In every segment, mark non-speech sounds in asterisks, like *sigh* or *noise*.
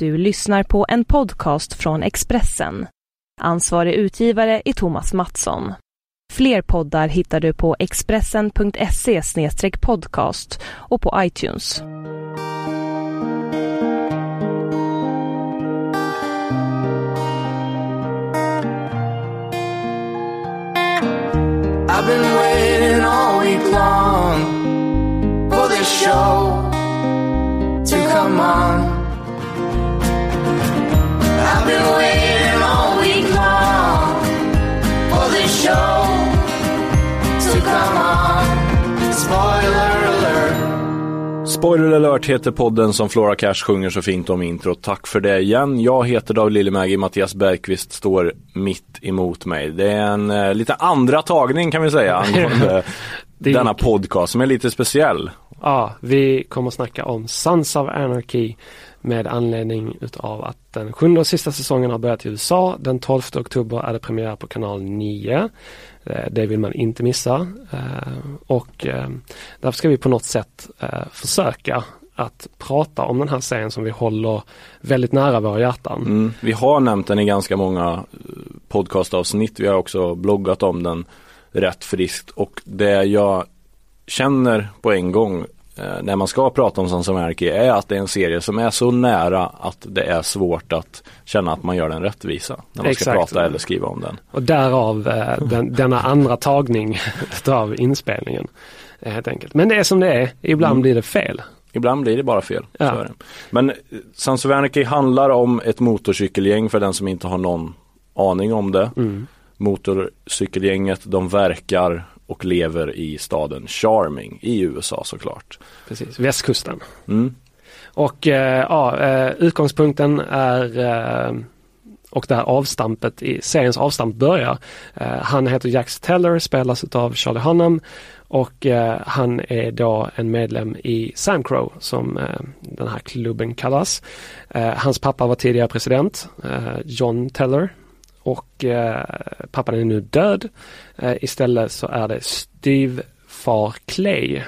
Du lyssnar på en podcast från Expressen. Ansvarig utgivare är Thomas Mattsson. Fler poddar hittar du på expressen.se podcast och på iTunes. I've been waiting all week long for this show to come on. I've been waiting all week long for this show to come on. Spoiler alert. Spoiler alert heter podden som Flora Cash sjunger så fint om intro. Tack för det igen. Jag heter David Liljemägi, Mattias Bergqvist står mitt emot mig. Det är en eh, lite andra tagning kan vi säga angående *laughs* Det är- denna podcast som är lite speciell. Ja, vi kommer snacka om Sons of Anarchy med anledning utav att den sjunde och sista säsongen har börjat i USA. Den 12 oktober är det premiär på kanal 9. Eh, det vill man inte missa. Eh, och eh, därför ska vi på något sätt försöka att prata om den här serien som vi håller väldigt nära våra hjärtan. Mm. Vi har nämnt den i ganska många podcastavsnitt. Vi har också bloggat om den rätt friskt och det jag känner på en gång när man ska prata om Sons of Anarchy är att det är en serie som är så nära att det är svårt att känna att man gör den rättvisa när man ska Exakt. prata eller skriva om den. Och därav eh, den, denna andra tagning *laughs* av inspelningen. eh, Helt enkelt. Men det är som det är. Ibland Mm. blir det fel. Ibland blir det bara fel. Ja. Men eh, Sons of Anarchy handlar om ett motorcykelgäng för den som inte har någon aning om det. Mm. Motorcykelgänget de verkar och lever i staden Charming i USA såklart. Precis, västkusten. Mm. Och eh, ja, eh, utgångspunkten är eh, och där avstampet i seriens avstamp börjar. Eh, han heter Jax Teller, spelas av Charlie Hunnam och han är då en medlem i Sam Crow som den här klubben kallas. Hans pappa var tidigare president, John Teller och eh, pappan är nu död. Eh, istället så är det styvfar Clay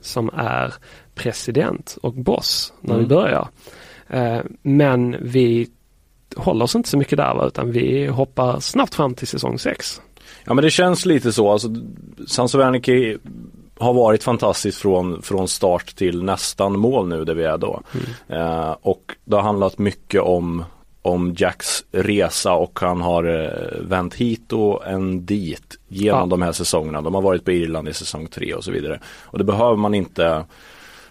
som är president och boss när vi Mm. börjar. Eh, men vi håller oss inte så mycket där utan vi hoppar snabbt fram till säsong 6. Ja men det känns lite så. Alltså, of Anarchy har varit fantastiskt från, från start till nästan mål nu där vi är då. Eh, och det har handlat mycket om, om Jacks resa och han har eh, vänt hit och en dit genom Ja. de här säsongerna. De har varit på Irland i säsong tre och så vidare. Och det behöver man inte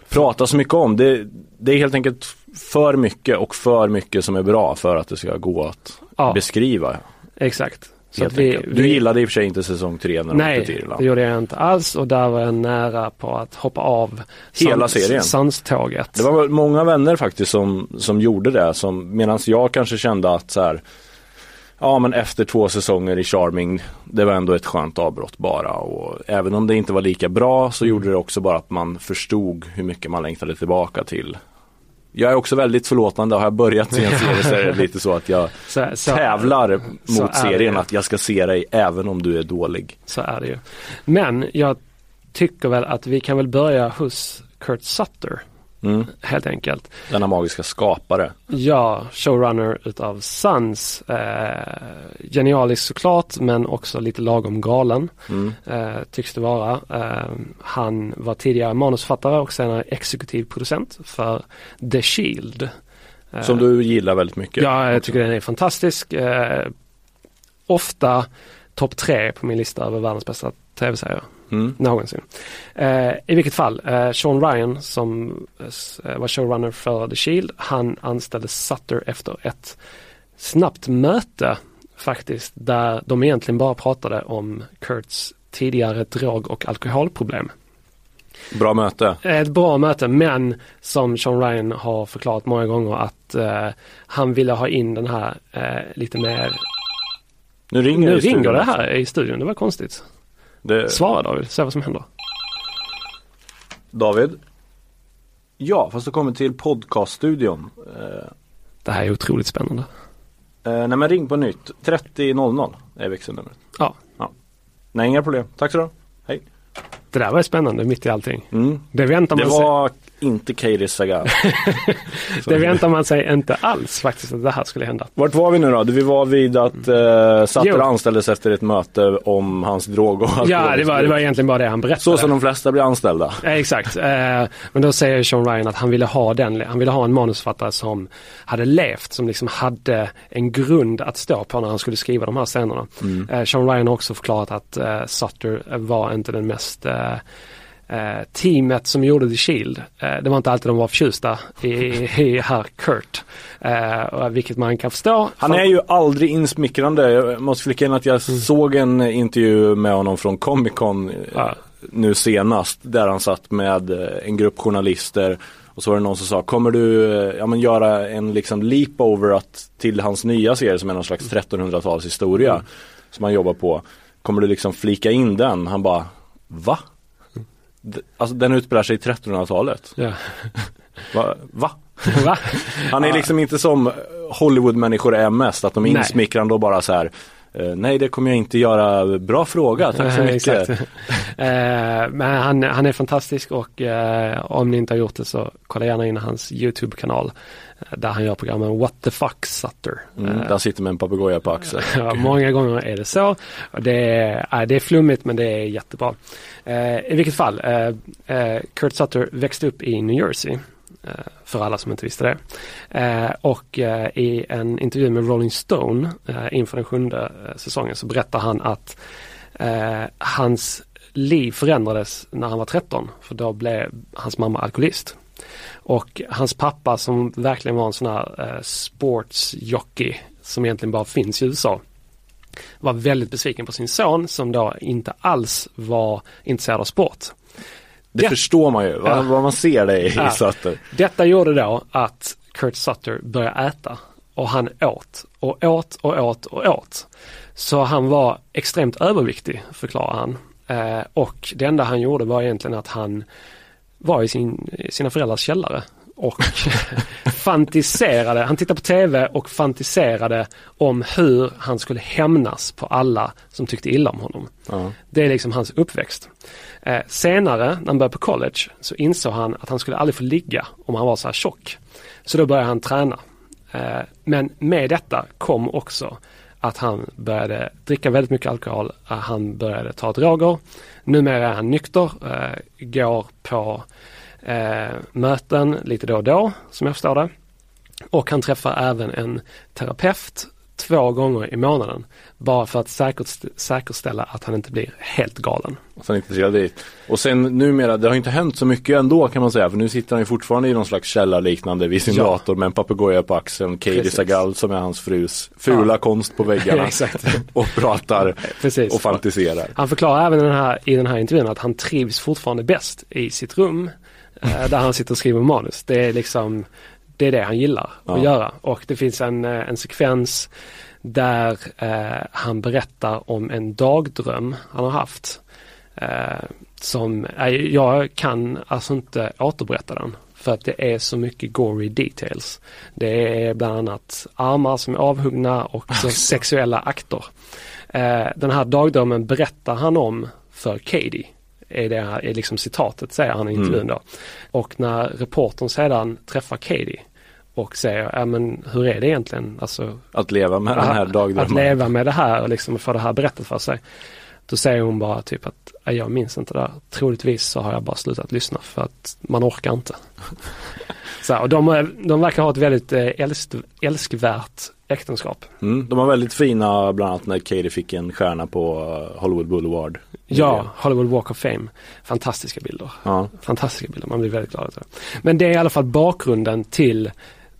prata så mycket om. Det, det är helt enkelt för mycket och för mycket som är bra för att det ska gå att Ja, beskriva. exakt. Så att vi. Du gillade i och för sig inte säsong tre när de åkte till Nej, Irland. det gjorde jag inte alls och där var jag nära på att hoppa av Hela sans- serien. Sanståget. Det var många vänner faktiskt som, som gjorde det som medan jag kanske kände att så här Ja men efter två säsonger i Charming Det var ändå ett skönt avbrott bara och även om det inte var lika bra så gjorde det också bara att man förstod hur mycket man längtade tillbaka till Jag är också väldigt förlåtande, har jag börjat se en serie så är det lite så att jag *laughs* så, så, tävlar så mot serien att jag ska se dig även om du är dålig. Så är det ju. Men jag tycker väl att vi kan väl börja hos Kurt Sutter Mm. helt enkelt. Denna magiska skapare. Ja, showrunner utav Sons. Eh, genialisk såklart men också lite lagom galen Mm. eh, tycks det vara. Eh, han var tidigare manusförfattare och senare exekutiv producent för The Shield. Eh, Som du gillar väldigt mycket. Ja, jag tycker den är fantastisk. Eh, ofta topp tre på min lista över världens bästa tv-serier Mm. någonsin. Eh, I vilket fall, eh, Sean Ryan som eh, var showrunner för The Shield, han anställde Sutter efter ett snabbt möte faktiskt där de egentligen bara pratade om Kurts tidigare drog och alkoholproblem. Bra möte. Ett bra möte men som Sean Ryan har förklarat många gånger att eh, han ville ha in den här eh, lite mer Nu ringer Nu ringer det här i studion, det var konstigt. Det, Svara David, se vad som händer. David? Ja, fast du kommer till podcaststudion. Eh, Det här är otroligt spännande. eh, nej men ring på nytt. 3000 är växelnumret. Ja. Nej, inga problem. Tack så du ha. Det där var spännande mitt i allting. Mm. Det väntar Det man sig. var inte Katie Sagal. *laughs* Det väntar man sig inte alls faktiskt att det här skulle hända. Vart var vi nu då? Vi var vid att eh, Sutter Jo. anställdes efter ett möte om hans drog och Ja, det var, det var egentligen bara det han berättade. Så som de flesta blir anställda. Ja, exakt. Eh, men då säger Sean Ryan att han ville ha den, han ville ha en manusförfattare som hade levt, som liksom hade en grund att stå på när han skulle skriva de här scenerna. Eh, Sean Ryan har också förklarat att eh, Sutter var inte den mest eh, teamet som gjorde The Shield. Eh, det var inte alltid de var förtjusta i, i herr Kurt. Eh, vilket man kan förstå. Han är ju aldrig insmickrande. Jag måste flika in att jag såg en intervju med honom från Comic Con Ja. nu senast. Där han satt med en grupp journalister. Och så var det någon som sa, kommer du ja, men göra en liksom leap over att, till hans nya serie som är någon slags 1300-talshistoria Mm. som han jobbar på. Kommer du liksom flika in den? Han bara, va? Alltså den utspelar sig i 1300-talet. Ja. *laughs* Va? va? Va? Han är liksom inte som Hollywood-människor är mest, att de är insmickrande och bara så här Nej det kommer jag inte göra, bra fråga, tack så *laughs* mycket. *laughs* Eh, men han, han är fantastisk och eh, om ni inte har gjort det så kolla gärna in hans YouTube-kanal eh, där han gör programmen What the fuck Sutter. Mm, Eh, där sitter med en papegoja på axeln. *laughs* Många gånger är det så. Det, är, det är flummigt men det är jättebra. Eh, I vilket fall, eh, eh, Kurt Sutter växte upp i New Jersey. Eh, för alla som inte visste det. Eh, och eh, i en intervju med Rolling Stone inför den sjunde säsongen så berättar han att hans liv förändrades när han var 13. För då blev hans mamma alkoholist. Och hans pappa som verkligen var en sån här sportsjockey som egentligen bara finns i USA var väldigt besviken på sin son som då inte alls var intresserad av sport. Det Ja. förstår man ju, vad, Ja. vad man ser det i Ja. Sutter. Detta gjorde då att Kurt Sutter började äta och han åt och åt och åt och åt. Så han var extremt överviktig förklarar han. Eh, och det enda han gjorde var egentligen att han var i sin, sina föräldrars källare och *laughs* fantiserade, han tittade på tv och fantiserade om hur han skulle hämnas på alla som tyckte illa om honom. Ja. Det är liksom hans uppväxt. Eh, senare, när han började på college, så insåg han att han skulle aldrig få ligga om han var så här tjock. Så då började han träna. Eh, men med detta kom också att han började dricka väldigt mycket alkohol. Eh, han började ta droger. Numera är han nykter, eh, går på eh, möten lite då och då, som jag förstår det. Och han träffar även en terapeut två gånger i månaden. Bara för att säkerst- säkerställa att han inte blir helt galen. Och sen intresserad dit. Och sen numera, det har inte hänt så mycket ändå kan man säga. För nu sitter han ju fortfarande i någon slags källarliknande vid sin Ja. dator med en papegoja på axeln. Katie. Sagal som är hans frus fula Ja. konst på väggarna. *laughs* Och pratar Precis. och fantiserar. Han förklarar även den här, i den här intervjun att han trivs fortfarande bäst i sitt rum där han sitter och skriver manus. Det är liksom det är det han gillar att Ja. göra och det finns en, eh, en sekvens där eh, han berättar om en dagdröm han har haft. Eh, som, eh, jag kan alltså inte återberätta den för att det är så mycket gory details. Det är bland annat armar som är avhuggna och se- *laughs* sexuella akter. Eh, den här dagdrömmen berättar han om för Katie. Är det här, är liksom citatet säger han i intervjun då. Och när reportern sedan träffar Katie och säger, ja men hur är det egentligen? Alltså, Att leva med den här att dagdrömmen. leva med det här och liksom få det här berättat för sig. Då säger hon bara typ att "Ja, jag minns inte det där. Troligtvis så har jag bara slutat lyssna för att man orkar inte. *laughs* så, här, och de, är- de verkar ha ett väldigt eh, älsk, älskvärt äktenskap. Mm, de var väldigt fina bland annat när Katie fick en stjärna på eh, Hollywood Boulevard. Ja, Hollywood Walk of Fame. Fantastiska bilder. Ja. Fantastiska bilder, man blir väldigt glad det. Men det är i alla fall bakgrunden till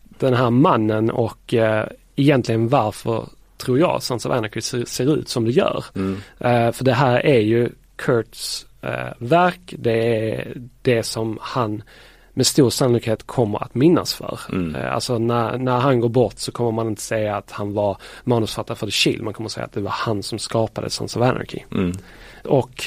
den här mannen och eh, egentligen varför tror jag Sons of Anarchy ser, ser ut som det gör. Mm. Eh, för det här är ju Kurts eh, verk, det är det som han med stor sannolikhet kommer att minnas för. Mm. Eh, alltså när, när han går bort så kommer man inte säga att han var manusförfattare för The Shield, man kommer säga att det var han som skapade Sons of Anarchy. Mm. Och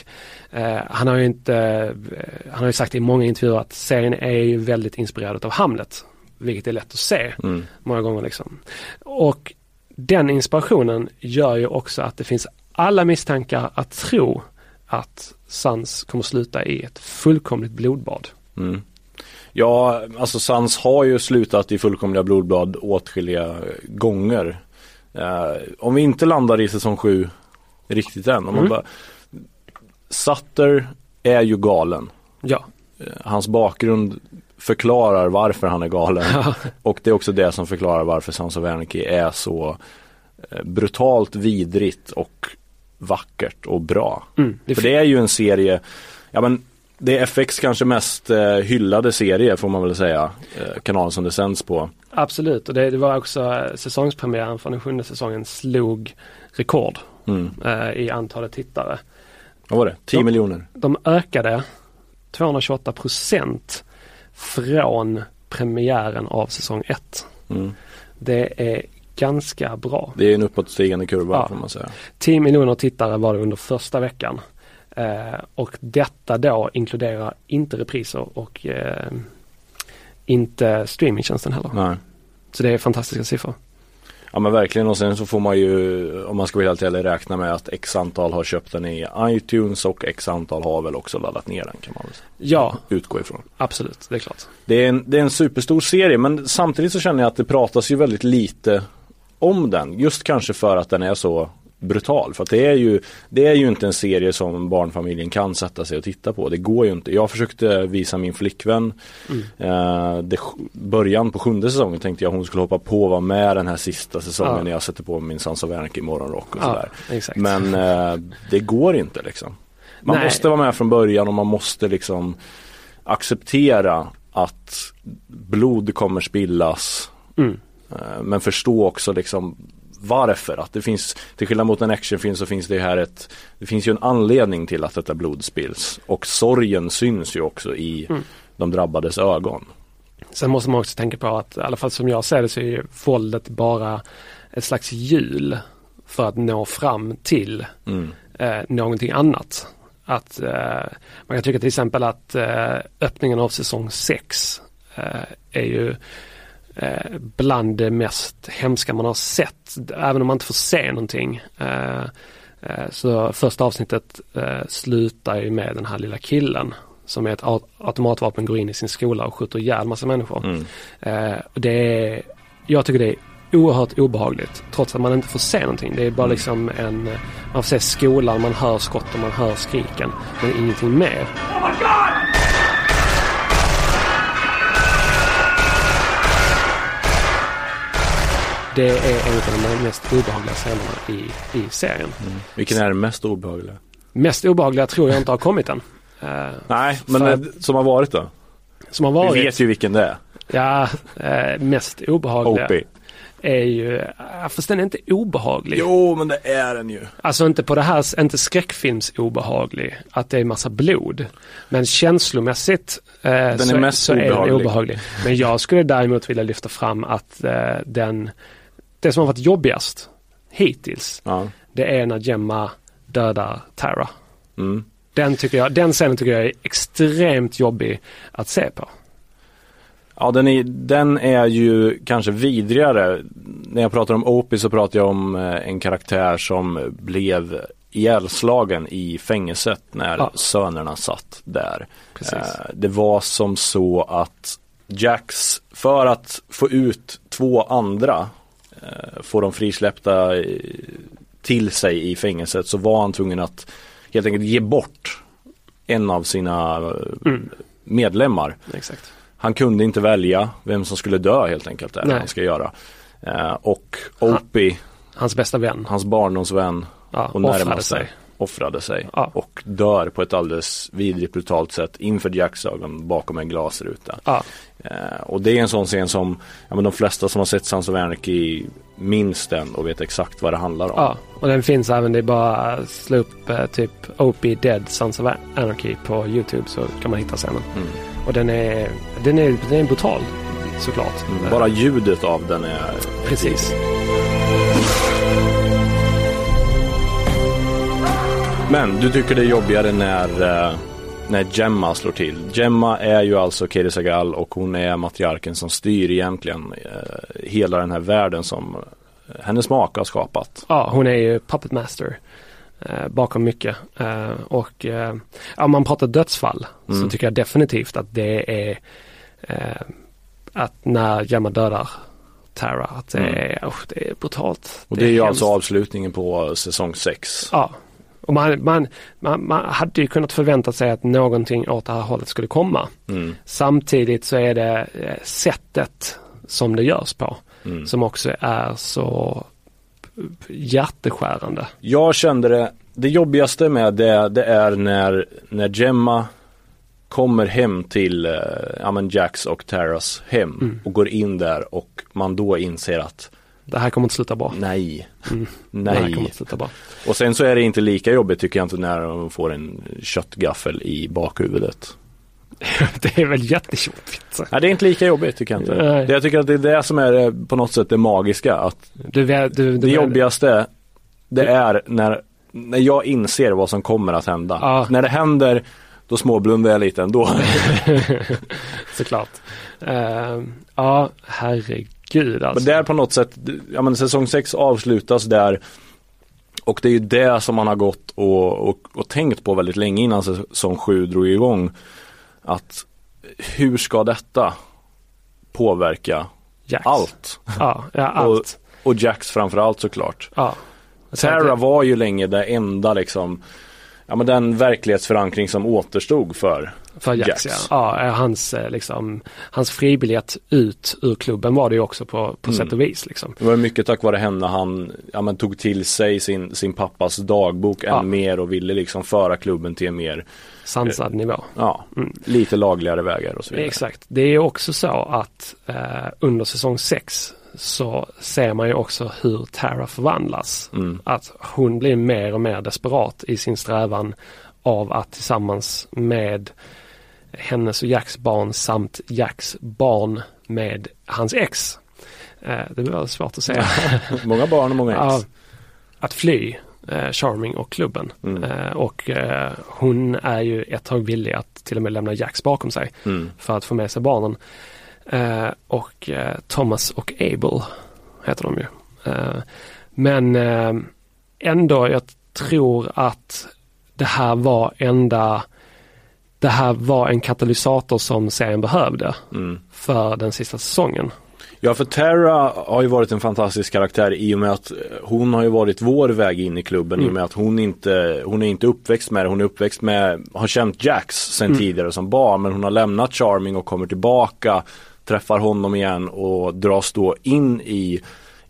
eh, han har ju inte, eh, han har ju sagt i många intervjuer att serien är ju väldigt inspirerad av Hamlet. Vilket är lätt att se Mm. många gånger liksom. Och den inspirationen gör ju också att det finns alla misstankar att tro att Sans kommer sluta i ett fullkomligt blodbad. Mm. Ja, alltså Sans har ju slutat i fullkomliga blodblad åtskilliga gånger. Eh, om vi inte landar i säsong 7 riktigt än. Om man Mm. bara, Sutter är ju galen. Ja, Eh, Hans bakgrund förklarar varför han är galen. *laughs* Och det är också det som förklarar varför Sons of Anarchy är så eh, brutalt vidrigt och vackert och bra. mm, det För det är ju en serie, ja men det är FX kanske mest eh, hyllade serie får man väl säga. Eh, kanalen som det sänds på. Absolut, och det, det var också eh, säsongspremiären för den sjunde säsongen slog rekord Mm. i antalet tittare. Vad var det? 10 Ja. miljoner? De ökade 228 procent från premiären av säsong 1. Mm. Det är ganska bra. Det är en uppåtstigande kurva Ja. får man säga. 10 miljoner tittare var det under första veckan. Eh, och detta då inkluderar inte repriser och eh, inte streamingtjänsten heller. Nej. Så det är fantastiska siffror. Ja men verkligen och sen så får man ju om man ska vara helt ärlig räkna med att x antal har köpt den i iTunes och x antal har väl också laddat ner den kan man väl Ja, utgå ifrån. absolut, det är klart. Det är, en, det är en superstor serie men samtidigt så känner jag att det pratas ju väldigt lite om den. Just kanske för att den är så brutal. För att det är ju, det är ju inte en serie som barnfamiljen kan sätta sig och titta på. Det går ju inte. Jag försökte visa min flickvän eh, det, början på sjunde säsongen tänkte jag hon skulle hoppa på och vara med den här sista säsongen Ja. när jag sätter på min of Anarchy morgonrock och Ja, sådär. exakt. Men eh, det går inte liksom. Man Nej. måste vara med från början och man måste liksom acceptera att blod kommer spillas. Mm. Eh, Men förstå också liksom varför. Att det finns, till skillnad mot en actionfilm så finns det här ett, det finns ju en anledning till att detta blod spills. Och sorgen syns ju också i Mm. de drabbades ögon. Sen måste man också tänka på att, i alla fall som jag ser det, så är ju våldet bara ett slags hjul för att nå fram till Mm. eh, någonting annat. Att eh, man kan tycka till exempel att eh, öppningen av säsong 6 eh, är ju bland det mest hemska man har sett. Även om man inte får se någonting. Eh, eh, så första avsnittet eh, slutar ju med den här lilla killen som med ett au- automatvapen går in i sin skola och skjuter ihjäl massa människor. Mm. Eh, och det är, jag tycker det är oerhört obehagligt trots att man inte får se någonting. Det är bara liksom en, eh, man får se skolan, man hör skotten, man hör skriken men ingenting mer. Det är en av de mest obehagliga scenerna i, i serien. Vilken är den mest obehagliga? Mest obehagliga tror jag inte har kommit än. *laughs* Eh, Nej, men För- eh, som har varit då? som har varit, Vi vet ju vilken det är. ja, eh, mest obehagliga Opie. är ju, fast den är inte obehaglig. Jo, men det är den ju. Alltså inte på det här, inte skräckfilms obehaglig, att det är massa blod. Men känslomässigt eh, så, mest så är den obehaglig. obehaglig. Men jag skulle däremot vilja lyfta fram att eh, den, det som har varit jobbigast hittills, Ja. det är när Gemma dödar Tara. Mm. Den, tycker jag, den scenen tycker jag är extremt jobbig att se på. Ja, den är, den är ju kanske vidrigare. När jag pratar om Opie så pratar jag om eh, en karaktär som blev ihjälslagen i fängelset när Ja. sönerna satt där. Precis. Eh, Det var som så att Jax, för att få ut två andra, få dem frisläppta eh, till sig i fängelset så var han tvungen att helt enkelt ge bort en av sina eh, Mm. medlemmar. Exakt. Han kunde inte välja vem som skulle dö helt enkelt. Nej. han ska göra. Eh, och Opie, Hans bästa vän hans barndomsvän ja, och offrade närmaste, sig. offrade sig. Ja. Och dör på ett alldeles vidrigt brutalt sätt inför Jacks ögon bakom en glasruta. Ja, Eh, och det är en sån scen som ja, men de flesta som har sett Sons of Anarchy minns den och vet exakt vad det handlar om. ja, och den finns även, det är bara att slå upp eh, typ Opie Dead Sons of Anarchy på Youtube så kan man hitta scenen. Mm. Och den är, den är, den är brutal såklart. Mm, Eh, Bara ljudet av den är Precis. Men du tycker det är jobbigare när, eh, när Gemma slår till. Gemma är ju alltså Katie Sagal och hon är matriarken som styr egentligen eh, hela den här världen som eh, hennes make har skapat. Ja, hon är ju puppet master eh, bakom mycket. Eh, och eh, om man pratar dödsfall så Mm. tycker jag definitivt att det är eh, att när Gemma dödar Tara, att det, Mm. är, usch, det är brutalt. Och det är ju hemskt. alltså avslutningen på säsong 6. Ja. Och man, man, man, man hade ju kunnat förvänta sig att någonting åt det här hållet skulle komma. Mm. Samtidigt så är det eh, sättet som det görs på Mm. som också är så hjärteskärande. Jag kände det, det jobbigaste med det, det är när, när Gemma kommer hem till eh, ja, men Jacks och Taras hem Mm. och går in där och man då inser att Det här kommer inte sluta bra. nej, Mm. Det här kommer nej. inte sluta bra. Och sen så är det inte lika jobbigt tycker jag inte när de får en köttgaffel i bakhuvudet. *laughs* det är väl jättejobbigt. Nej det är inte lika jobbigt tycker jag inte. Nej. Jag tycker att det är det som är eh, på något sätt det magiska. Att Du, du, du, det jobbigaste det är när, när jag inser vad som kommer att hända. Ja. När det händer då småblundar jag lite ändå. *laughs* Såklart. Uh, ja, herregud Men alltså. där på något sätt, ja men säsong 6 avslutas där och det är ju det som man har gått och, och, och tänkt på väldigt länge innan säsong 7 drog igång. Att hur ska detta påverka Jax. allt? Ja, ja *laughs* allt. Och Jax framförallt såklart. ja. Terra var ju länge det enda liksom, ja men den verklighetsförankring som återstod för För Jax, Jax. ja. ja. eh, Hans, eh, liksom, hans fribiljett ut ur klubben var det ju också på, på Mm. sätt och vis. Liksom. Det var mycket tack vare henne han ja, men tog till sig sin, sin pappas dagbok Ja. än mer och ville liksom föra klubben till en mer, Sansad nivå. ja, Mm. lite lagligare vägar och så vidare. Exakt. Det är också så att eh, under säsong 6 så ser man ju också hur Tara förvandlas. Mm. Att hon blir mer och mer desperat i sin strävan av att tillsammans med hennes och Jacks barn samt Jacks barn med hans ex. Eh, det var svårt att säga. *laughs* Många barn och många ex. Att fly eh, Charming och klubben. Mm. Eh, och hon är ju ett tag villig att till och med lämna Jacks bakom sig Mm. för att få med sig barnen. Och Thomas och Abel heter de ju. Men ändå, jag tror att det här var enda det här var en katalysator som serien behövde Mm. för den sista säsongen. Ja för Tara har ju varit en fantastisk karaktär i och med att eh, hon har ju varit vår väg in i klubben i och Mm. med att hon inte, hon är inte uppväxt med det, hon är uppväxt med, har känt Jax sen Mm. tidigare som barn men hon har lämnat Charming och kommer tillbaka, träffar honom igen och dras då in i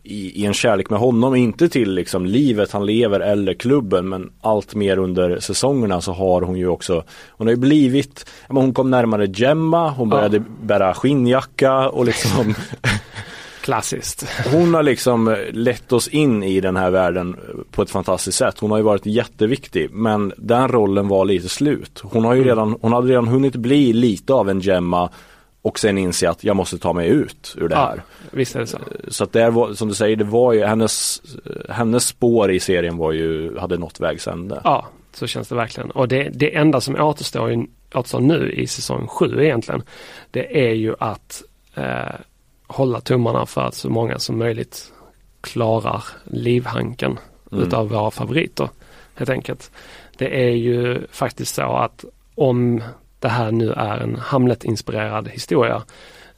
i, i en kärlek med honom, inte till liksom livet han lever eller klubben men allt mer under säsongerna så har hon ju också Hon har ju blivit, ja, men hon kom närmare Gemma, hon Ja. började bära skinnjacka och liksom *laughs* Klassiskt. hon har liksom lett oss in i den här världen på ett fantastiskt sätt. Hon har ju varit jätteviktig men den rollen var lite slut. Hon har ju Mm. redan, hon hade redan hunnit bli lite av en Gemma och sen inse att jag måste ta mig ut ur det Ja, här. visst är det så. Så att det var, som du säger, det var ju hennes, hennes spår i serien var ju, hade nått vägs ände. Ja, så känns det verkligen. Och det, det enda som återstår, återstår nu i säsong sju egentligen, det är ju att eh, hålla tummarna för att så många som möjligt klarar livhanken Mm. utav våra favoriter. Helt enkelt. Det är ju faktiskt så att om det här nu är en Hamlet-inspirerad historia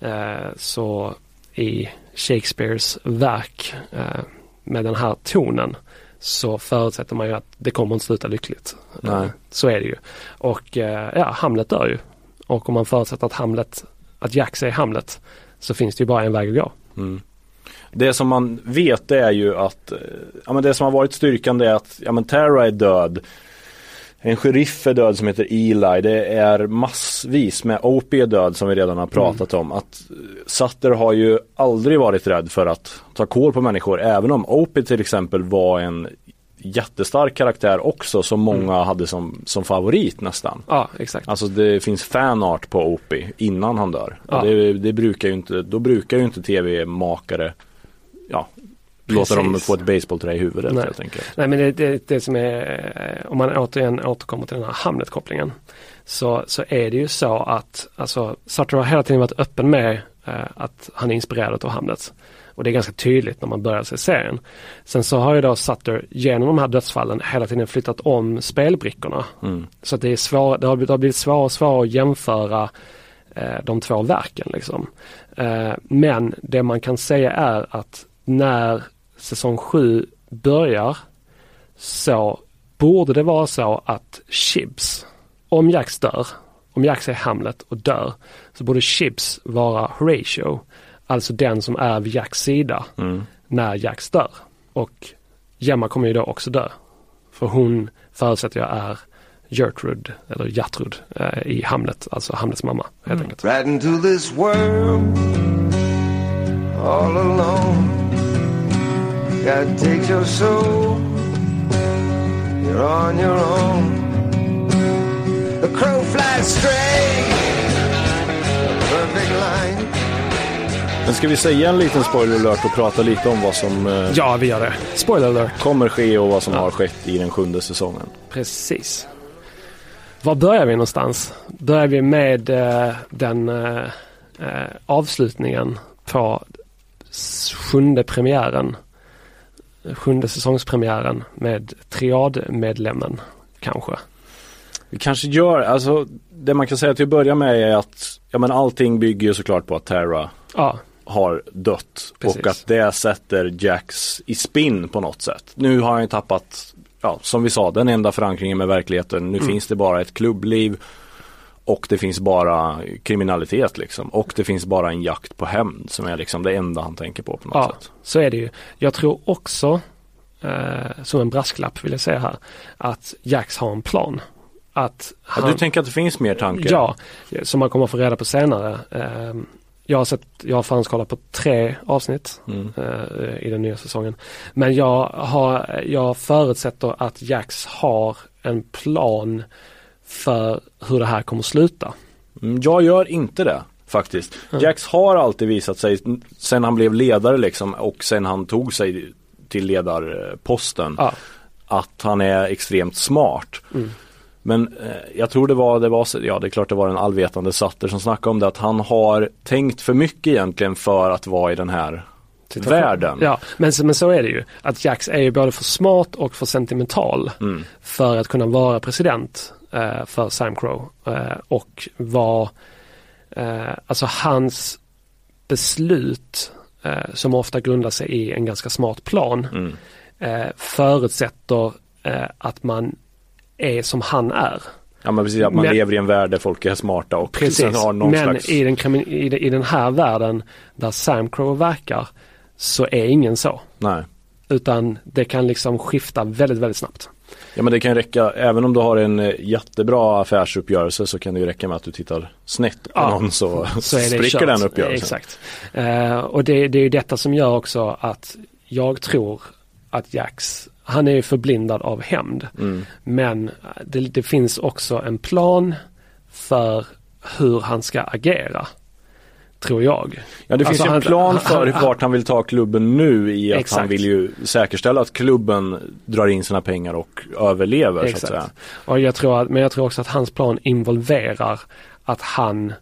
eh, så i Shakespeares verk eh, med den här tonen så förutsätter man ju att det kommer inte sluta lyckligt. Nej. Så är det ju. Och eh, ja, Hamlet dör ju. Och om man förutsätter att Hamlet, att Jax är Hamlet så finns det ju bara en väg att gå. Mm. Det som man vet det är ju att, ja men det som har varit styrkan det är att, ja men Tara är död. En sheriff är död som heter Eli. Det är massvis med Opie är död som vi redan har pratat om. Att eh, Sutter har ju aldrig varit rädd för att ta kål på människor. Även om Opie till exempel var en jättestark karaktär också som många hade som, som favorit nästan. Ja, exakt. Alltså det finns fanart på Opie innan han dör. Ja. Det, det brukar ju inte, då brukar ju inte tv-makare låta dem få ett baseballträ i huvudet Nej. helt enkelt. Nej men det, det, det som är, eh, om man återigen återkommer till den här Hamlet-kopplingen. Så, så är det ju så att, alltså Sartre har hela tiden varit öppen med eh, att han är inspirerad av Hamlet. Och det är ganska tydligt när man börjar se serien. Sen så har ju då Sutter genom de här dödsfallen hela tiden flyttat om spelbrickorna. Mm. Så att det, är svår, det, har, det har blivit svårare och svårare att jämföra eh, de två verken. Liksom. Eh, men det man kan säga är att när säsong 7 börjar så borde det vara så att Chibs, om Jax dör, om Jax är Hamlet och dör, så borde Chibs vara Horatio. Alltså den som är vid Jacks sida Mm. när Jax dör. Och Gemma kommer ju då också dö. För hon förutsätter jag är Gertrude, eller Gertrud eh, i Hamlet, alltså Hamlets mamma helt enkelt. Right God takes your soul, you're on your own. The crow flies straight, a perfect line. Men ska vi säga en liten spoiler alert och prata lite om vad som eh, Ja, vi gör det. Spoiler alert. kommer ske och vad som Ja. har skett i den sjunde säsongen. Precis. Var börjar vi någonstans? Börjar vi med eh, den eh, eh, avslutningen på sjunde premiären. Sjunde säsongspremiären med triadmedlemmen kanske. Vi kanske gör, alltså det man kan säga till att börja med är att ja, men allting bygger ju såklart på att Terra Ja, har dött Precis. och att det sätter Jax i spinn på något sätt. Nu har han ju tappat, ja som vi sa, den enda förankringen med verkligheten. Nu Mm. finns det bara ett klubbliv och det finns bara kriminalitet liksom. Och det finns bara en jakt på hämnd som är liksom det enda han tänker på på något ja sätt. så är det ju. Jag tror också, eh, som en brasklapp vill jag säga här, att Jax har en plan. Att Ja, han, du tänker att det finns mer tankar? Ja, som man kommer få reda på senare. Eh, Jag har sett, jag har förhandskollat på tre avsnitt Mm. eh, i den nya säsongen. Men jag, har, jag förutsätter att Jax har en plan för hur det här kommer sluta. Mm, Jag gör inte det faktiskt. Jax har alltid visat sig, sen han blev ledare liksom och sen han tog sig till ledarposten, Ja, att han är extremt smart. Mm. Men eh, jag tror det var, det var, ja det är klart det var den allvetande Sutter som snackade om det, att han har tänkt för mycket egentligen för att vara i den här situation. världen. Ja, men, så- men så är det ju. Att Jax är ju både för smart och för sentimental Mm. för att kunna vara president för Sam Crow. Eh, och vara, eh, alltså hans beslut eh, som ofta grundar sig i en ganska smart plan Mm. eh, förutsätter eh, att man är som han är. Ja men precis, att man Men- lever i en värld där folk är smarta och Precis, har någon men slags i, den, i den här världen där Sam Crow verkar så är ingen så. Nej. Utan det kan liksom skifta väldigt, väldigt snabbt. Ja men det kan räcka, även om du har en eh, jättebra affärsuppgörelse så kan det ju räcka med att du tittar snett på Ja, någon så, *laughs* Så spricker kört. den uppgörelsen. Exakt. Eh, och det, det är ju detta som gör också att jag tror att Jax, han är ju förblindad av hämnd. Mm. Men det, det finns också en plan för hur han ska agera. Tror jag. Ja det finns Alltså, en plan han- för han- vart han vill ta klubben nu i att Exakt. han vill ju säkerställa att klubben drar in sina pengar och överlever så att säga. Exakt. Och jag tror att, men jag tror också att hans plan involverar att han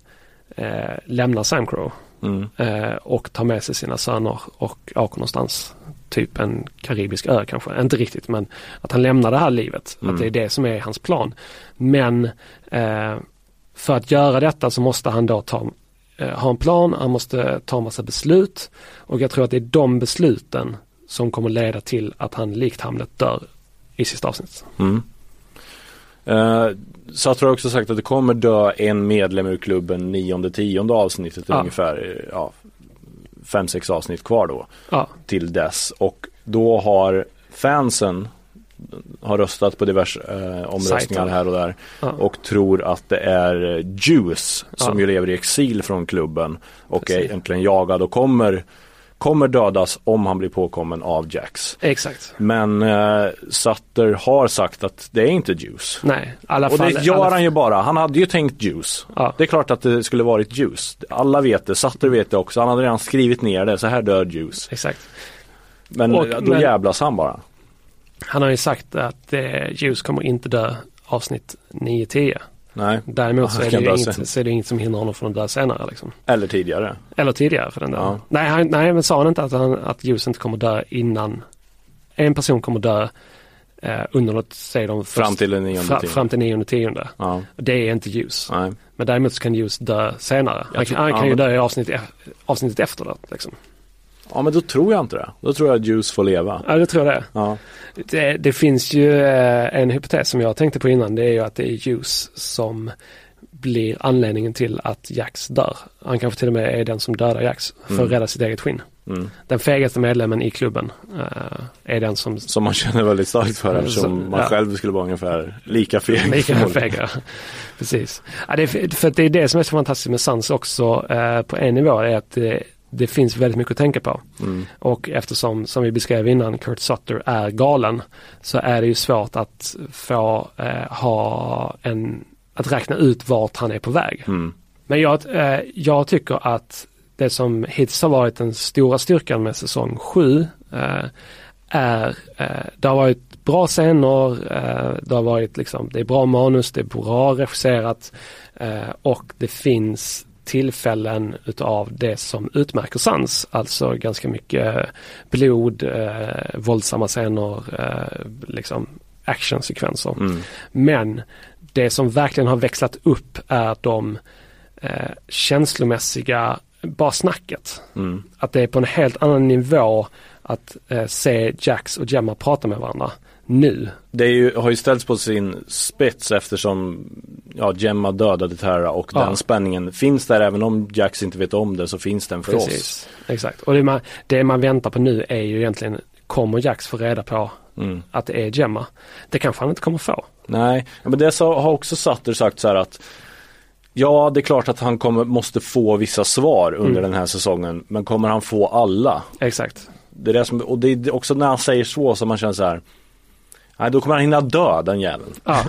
eh, lämnar Sam Crow Mm. eh, och tar med sig sina söner och åker någonstans. Typ en karibisk ö kanske, inte riktigt men att han lämnar det här livet. Mm. Att det är det som är hans plan. Men eh, för att göra detta så måste han då ta, ha en plan, han måste ta massa beslut och jag tror att det är de besluten som kommer leda till att han likt Hamlet dör i sista avsnittet. Mm. Eh, Satra har också sagt att det kommer dö en medlem ur klubben nionde tionde avsnittet Ja. ungefär eh, ja, fem sex avsnitt kvar då Ja, till dess och då har fansen har röstat på diverse eh, omröstningar här och där ja. och tror att det är eh, Juice som Ja. ju lever i exil från klubben och Precis. är egentligen jagad och kommer, kommer dödas om han blir påkommen av Jax. exakt. Men eh, Sutter har sagt att det är inte Juice. Nej, alla Och det gör alla, han ju bara. Han hade ju tänkt Juice. Ja, Det är klart att det skulle varit Juice. Alla vet det. Sutter vet det också. Han hade redan skrivit ner det. Så här dör Juice. exakt. Men Och- då men- jävlas han bara. Han har ju sagt att eh, Juice kommer inte dö avsnitt 9-10. Nej. Däremot så är, det ju inget, så är det inget som hindrar honom från att dö senare. Liksom. Eller tidigare. Eller tidigare för den delen. Ja. Nej, han, nej, men sa han inte att, han, att Juice inte kommer dö innan en person kommer dö eh, under något, säger de, först, Fram till den nionde fra, fram till nionde tionde. Ja. Det är inte Juice. Nej. Men däremot så kan Hughes dö senare. Han, tror- kan- han ja, kan ju men- dö i avsnitt, e- avsnittet efter det. Liksom. Ja men då tror jag inte det. Då tror jag att Juice får leva. Ja, det tror jag det. Ja. Det, det finns ju eh, en hypotes som jag tänkte på innan. Det är ju att det är Hughes som blir anledningen till att Jax dör. Han kanske till och med är den som dödar Jax för Mm. att rädda sitt eget skinn. Mm. Den fegaste medlemmen i klubben eh, är den som Som man känner väldigt starkt för eftersom Så- man ja. själv skulle vara ungefär lika feg. *laughs* Lika fega. Precis. Ja, det är, för det är det som är så fantastiskt med Sans också eh, på en nivå är att det, det finns väldigt mycket att tänka på. Mm. Och eftersom, som vi beskrev innan, Kurt Sutter är galen så är det ju svårt att få eh, ha en, att räkna ut vart han är på väg. Mm. Men jag, eh, jag tycker att det som hittills har varit den stora styrkan med säsong 7 eh, är, eh, det har varit bra scener, eh, det har varit liksom, det är bra manus, det är bra regisserat eh, och det finns tillfällen utav det som utmärker Sans, alltså ganska mycket blod, eh, våldsamma scener, eh, liksom actionsekvenser. Mm. Men det som verkligen har växlat upp är de eh, känslomässiga, bara snacket. Mm. Att det är på en helt annan nivå att eh, se Jax och Gemma prata med varandra nu. Det ju, har ju ställts på sin spets eftersom ja, Gemma dödade Terra och Ja. den spänningen finns där även om Jax inte vet om det så finns den för oss. Exakt. Och det man, det man väntar på nu är ju egentligen, kommer Jax få reda på Mm. att det är Gemma? Det kanske han inte kommer få. Nej, men det så, har också Sutter sagt så här att Ja, det är klart att han kommer, måste få vissa svar under Mm. den här säsongen. Men kommer han få alla? Exakt. Det är det som, och det är också när han säger så som man känner så här. Nej, då kommer han hinna dö den jäveln. Ja,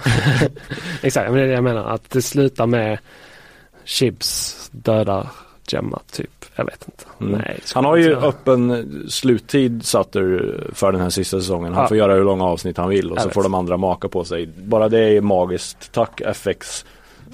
*laughs* exakt. Men det är det jag menar. Att det slutar med Chibs dödar Gemma typ. Jag vet inte. Mm. Nej, Han har ju göra. öppen sluttid Sutter för den här sista säsongen. Han Ja. får göra hur långa avsnitt han vill och Jag så vet. får de andra maka på sig. Bara det är magiskt. Tack FX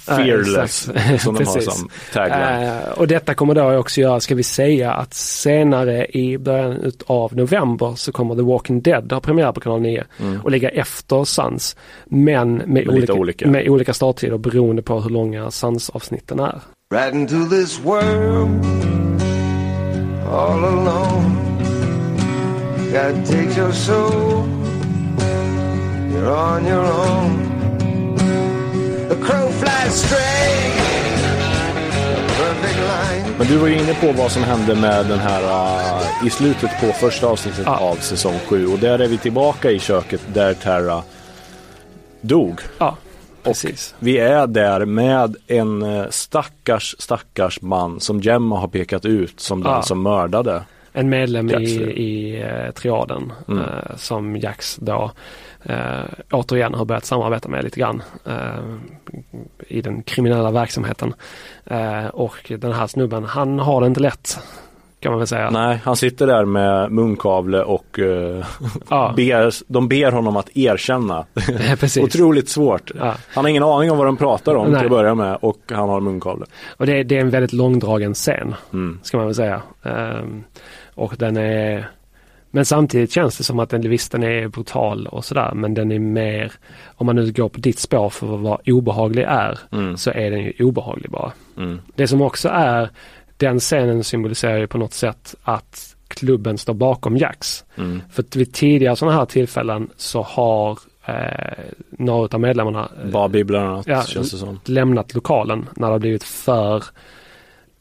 Fearless exakt. som de har *laughs* som tagline. Eh, och detta kommer då också göra, ska vi säga att senare i början av november så kommer The Walking Dead ha premiär på kanal 9 Mm. och ligga efter Sans. Men med, lite olika, olika. med olika starttider beroende på hur långa Sans-avsnitten är. Right into this world all alone. God takes your soul, you're on your own. Men du var ju inne på vad som hände med den här uh, i slutet på första avsnittet Ja. av säsong 7 och där är vi tillbaka i köket där Terra dog. Ja, precis. Vi är där med en eh, stackars, stackars man som Gemma har pekat ut som den Ja. som mördade. En medlem Jax, i, i eh, triaden Mm. eh, som Jax då eh, återigen har börjat samarbeta med lite grann eh, i den kriminella verksamheten. Eh, och den här snubben, han har det inte lätt kan man väl säga. Nej, han sitter där med munkavle och eh, Ja, *laughs* ber, de ber honom att erkänna. *laughs* precis. Otroligt svårt. Ja. Han har ingen aning om vad de pratar om Nej. till att börja med och han har munkavle. Och det, det är en väldigt långdragen scen Mm. ska man väl säga. Ehm, och den är men samtidigt känns det som att den, visst den är brutal och sådär men den är mer, om man nu går på ditt spår för vad obehaglig är, Mm. så är den ju obehaglig bara. Mm. Det som också är, den scenen symboliserar ju på något sätt att klubben står bakom Jax. Mm. För att vid tidigare sådana här tillfällen så har eh, några av medlemmarna eh, Bobby bland annat Ja, lämnat lokalen när det har blivit för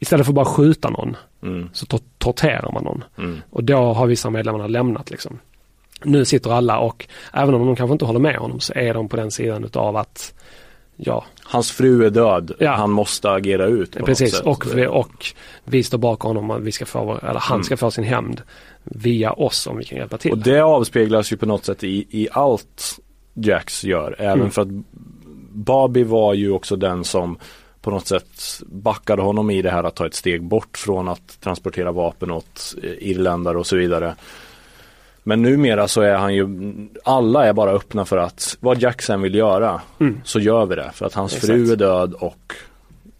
Istället för bara skjuta någon Mm. så tor- torterar man någon. Mm. Och då har vissa av medlemmarna lämnat liksom. Nu sitter alla och även om de kanske inte håller med honom så är de på den sidan utav att ja, Hans fru är död. Ja. Han måste agera ut precis. Och vi, och vi står bakom honom och vi ska få, eller han Mm. ska få sin hämnd via oss om vi kan hjälpa till. Och det avspeglas ju på något sätt i, i allt Jax gör. Även Mm. för att Bobby var ju också den som på något sätt backade honom i det här att ta ett steg bort från att transportera vapen åt eh, irländare och så vidare. Men numera så är han ju, alla är bara öppna för att vad än vill göra Mm. så gör vi det. För att hans Exakt. fru är död och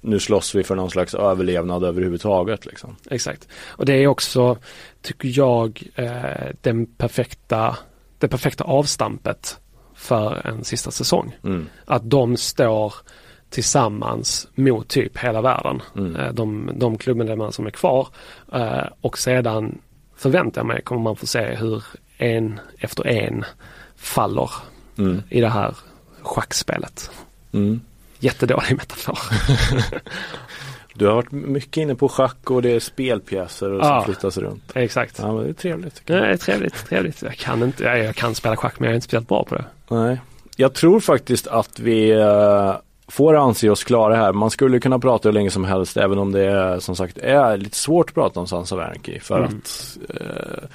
nu slåss vi för någon slags överlevnad överhuvudtaget. Liksom. Exakt. Och det är också, tycker jag, eh, den perfekta, det perfekta avstampet för en sista säsong. Mm. Att de står tillsammans mot typ hela världen. Mm. Eh, De, de klubbmedlemmar som är kvar. Eh, Och sedan förväntar jag mig kommer man få se hur en efter en faller Mm. i det här schackspelet. Mm. Jättedålig metafor. *laughs* Du har varit mycket inne på schack och det är spelpjäser och Ja. som flyttas runt. Exakt. Ja, men det är trevligt. tycker Det är trevligt, trevligt. Jag kan inte, jag, jag kan spela schack men jag är inte speciellt bra på det. Nej. Jag tror faktiskt att vi eh, får anse oss klara här. Man skulle kunna prata hur länge som helst även om det är, som sagt är lite svårt att prata om of Anarchy för Mm. att eh,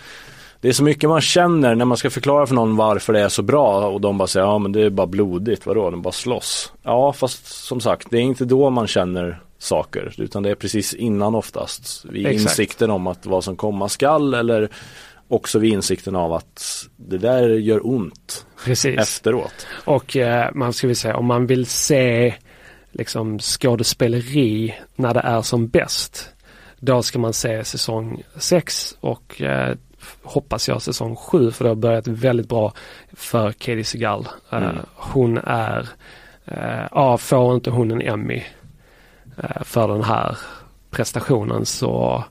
det är så mycket man känner när man ska förklara för någon varför det är så bra och de bara säger ja men det är bara blodigt, vadå, de bara slåss. Ja fast som sagt det är inte då man känner saker utan det är precis innan oftast. Vid Exakt. insikten om att vad som komma skall eller också vid insikten av att det där gör ont Precis. efteråt. Och eh, man ska vi säga om man vill se liksom skådespeleri när det är som bäst. Då ska man se säsong 6 och eh, hoppas jag säsong 7 för det har börjat väldigt bra för Katie Segal. Eh, Mm. Hon är, eh, ja får inte hon en Emmy eh, för den här prestationen så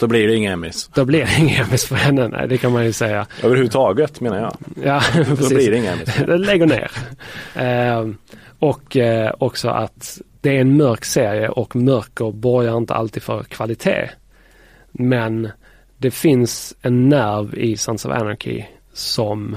Så blir det inga Emmys. då blir det ingen Emmys för henne. Nej, det kan man ju säga. Överhuvudtaget menar jag. Ja, *laughs* Då precis. blir det inga Emmys. Det lägger ner. Eh, och eh, också att det är en mörk serie och mörker borgar inte alltid för kvalitet. Men det finns en nerv i Sons of Anarchy som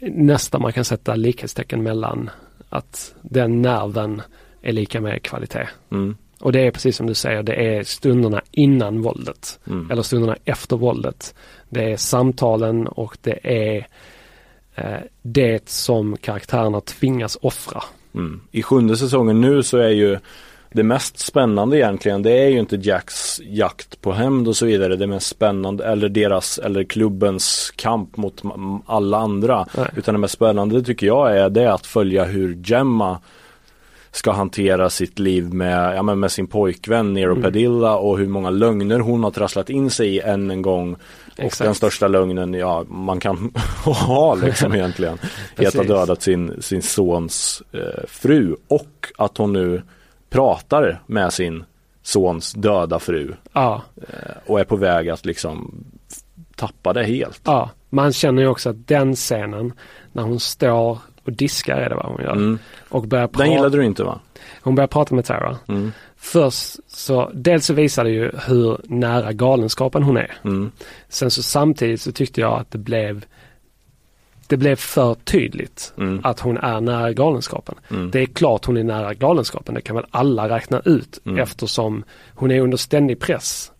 nästan man kan sätta likhetstecken mellan att den nerven är lika med kvalitet. Mm. Och det är precis som du säger, det är stunderna innan våldet. Mm. Eller stunderna efter våldet. Det är samtalen och det är eh, det som karaktärerna tvingas offra. Mm. I sjunde säsongen nu så är ju det mest spännande egentligen det är ju inte Jacks jakt på hämnd och så vidare. Det mest spännande eller deras eller klubbens kamp mot alla andra. Nej. Utan det mest spännande tycker jag är det att följa hur Gemma ska hantera sitt liv med, ja, men med sin pojkvän Nero Mm. Padilla och hur många lögner hon har trasslat in sig i än en gång. Och Exakt. den största lögnen, ja man kan *laughs* ha liksom *laughs* egentligen. är att ha dödat sin, sin sons eh, fru och att hon nu pratar med sin sons döda fru Ja, eh, och är på väg att liksom tappa det helt. ja. Man känner ju också att den scenen när hon står och diskar är det vad hon gör. Mm. Och börjar Den gillade prata, du inte va? hon börjar prata med Tara. Mm. Först så, dels så visar det ju hur nära galenskapen hon är. Mm. Sen så samtidigt så tyckte jag att det blev det blev för tydligt Mm. att hon är nära galenskapen. Mm. Det är klart hon är nära galenskapen, det kan väl alla räkna ut Mm. eftersom hon är under ständig press.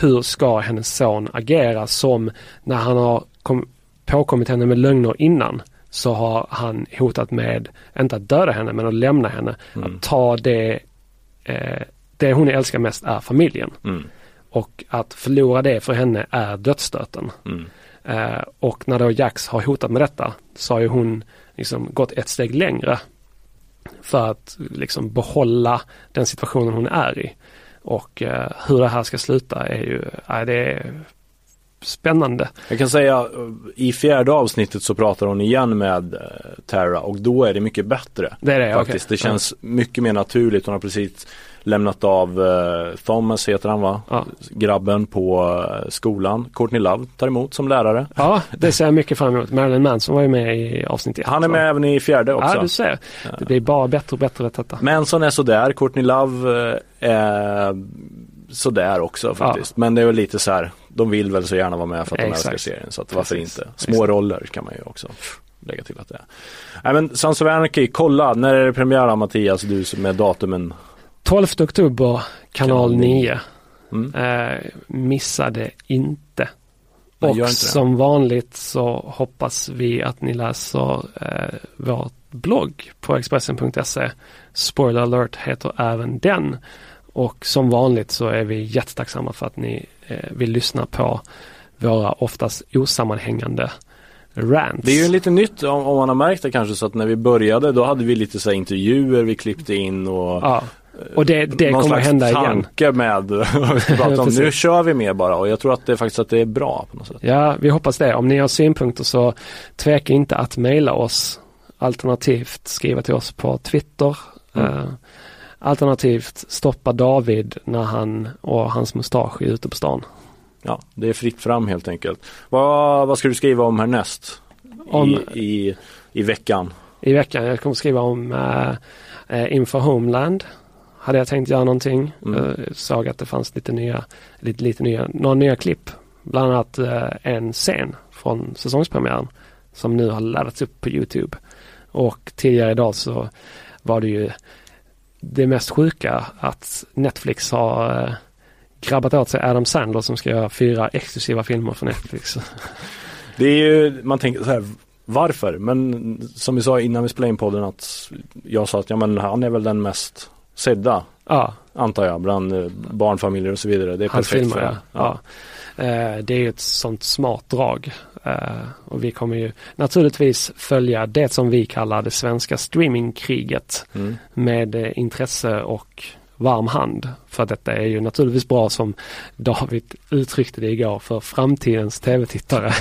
Hur ska hennes son agera som när han har kom, påkommit henne med lögner innan så har han hotat med, inte att döda henne men att lämna henne. Mm. Att ta det, eh, det hon älskar mest är familjen. Mm. Och att förlora det för henne är dödsstöten. Mm. Eh, och när då Jax har hotat med detta så har ju hon liksom gått ett steg längre för att liksom behålla den situationen hon är i. Och eh, hur det här ska sluta är ju, nej, det är spännande. Jag kan säga eh, i fjärde avsnittet så pratar hon igen med eh, Tara och då är det mycket bättre. Det är det, Faktiskt, okej. det känns mycket mer naturligt. Hon har precis lämnat av eh, Thomas heter han va? Ja. Grabben på eh, skolan. Courtney Love tar emot som lärare. Ja, det ser jag mycket fram emot. Marilyn Manson var ju med i avsnitt ett. Han är med även i fjärde också. Ja, du ser. Det blir bara bättre och bättre detta. Manson är sådär, Courtney Love är sådär också faktiskt. Men det är väl lite så här, de vill väl så gärna vara med för att de Exakt. älskar serien. Så att varför Precis. inte? Små roller kan man ju också lägga till att det är. Nej men Sons of Anarchy, kolla, när är det premiär Mattias, du med datumen? 12 oktober, kanal Kanal 9. Mm. Eh, missade inte. Nej, och inte det. som vanligt så hoppas vi att ni läser eh, vår blogg på Expressen.se. Spoiler alert heter även den. Och som vanligt så är vi jättetacksamma för att ni eh, vill lyssna på våra oftast osammanhängande rants. Det är ju lite nytt om, om man har märkt det kanske så att när vi började då hade vi lite så intervjuer vi klippte in och Ja, och det, det någon kommer att slags hända igen. tanke med *laughs* ska prata om. Nu kör vi mer bara och jag tror att det är faktiskt att det är bra på något sätt. Ja, vi hoppas det. Om ni har synpunkter så tveka inte att mejla oss. Alternativt skriva till oss på Twitter Mm. Eh, alternativt stoppa David när han och hans mustasch är ute på stan. Ja, det är fritt fram helt enkelt. Vad, vad ska du skriva om härnäst? Om- I, i, I veckan? I veckan, jag kommer skriva om uh, Info Homeland. Hade jag tänkt göra någonting. Mm. Uh, såg att det fanns lite nya, lite, lite nya, några nya klipp. Bland annat eh, en scen från säsongspremiären som nu har laddats upp på Youtube. Och tidigare idag så var det ju det mest sjuka att Netflix har eh, grabbat åt sig Adam Sandler som ska göra fyra exklusiva filmer för Netflix. Det är ju, man tänker så här, varför? Men som vi sa innan vi spelade in podden att jag sa att ja, men han är väl den mest sedda, ja, antar jag, bland eh, barnfamiljer och så vidare. Det är hans perfekt filmer. för Ja. honom. Ja. Eh, det är ju ett sånt smart drag. Eh, och vi kommer ju naturligtvis följa det som vi kallar det svenska streamingkriget Mm. med eh, intresse och varm hand. För detta är ju naturligtvis bra som David uttryckte det igår för framtidens tv-tittare.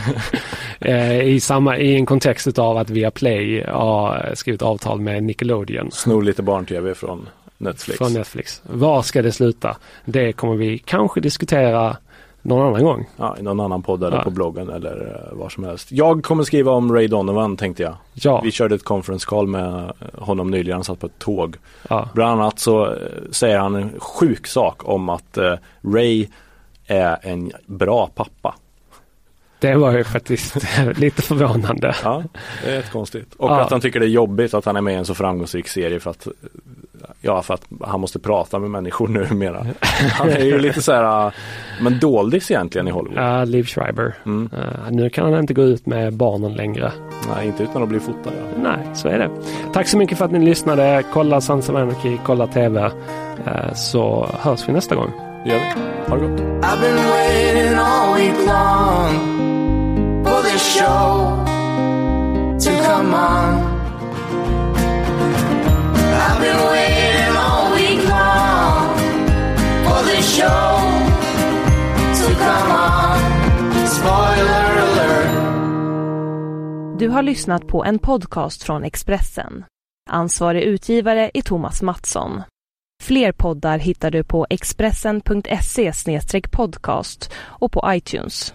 *laughs* eh, i, samma, I en kontext utav att Viaplay har skrivit avtal med Nickelodeon Snor lite barn-tv från Netflix. från Netflix. Var ska det sluta? Det kommer vi kanske diskutera någon annan gång. Ja, i någon annan podd eller Ja. på bloggen eller eh, var som helst. Jag kommer skriva om Ray Donovan tänkte jag. Ja, Vi körde ett conference call med honom nyligen, han satt på ett tåg. ja, Bland annat så eh, säger han en sjuk sak om att eh, Ray är en bra pappa. det var ju faktiskt *laughs* lite förvånande. Ja, det är rätt konstigt. Och Ja. att han tycker det är jobbigt att han är med i en så framgångsrik serie för att eh, Ja, för att han måste prata med människor numera. *laughs* Han är ju lite så här, eh, men doldis egentligen i Hollywood. Ja, Liv Schreiber. Mm. Eh, nu kan han inte gå ut med barnen längre. Nej, inte utan att bli fotad. Ja. Nej, så är det. Tack så mycket för att ni lyssnade. Kolla Sons of Anarchy, kolla TV. Eh, så hörs vi nästa gång. Det gör vi. Ha det gott. I've been waiting all week long for this show to come on. I've been waiting all week long for this show to come on. Spoiler alert. Du har lyssnat på en podcast från Expressen. Ansvarig utgivare är Thomas Mattsson. Fler poddar hittar du på expressen.se podcast och på iTunes.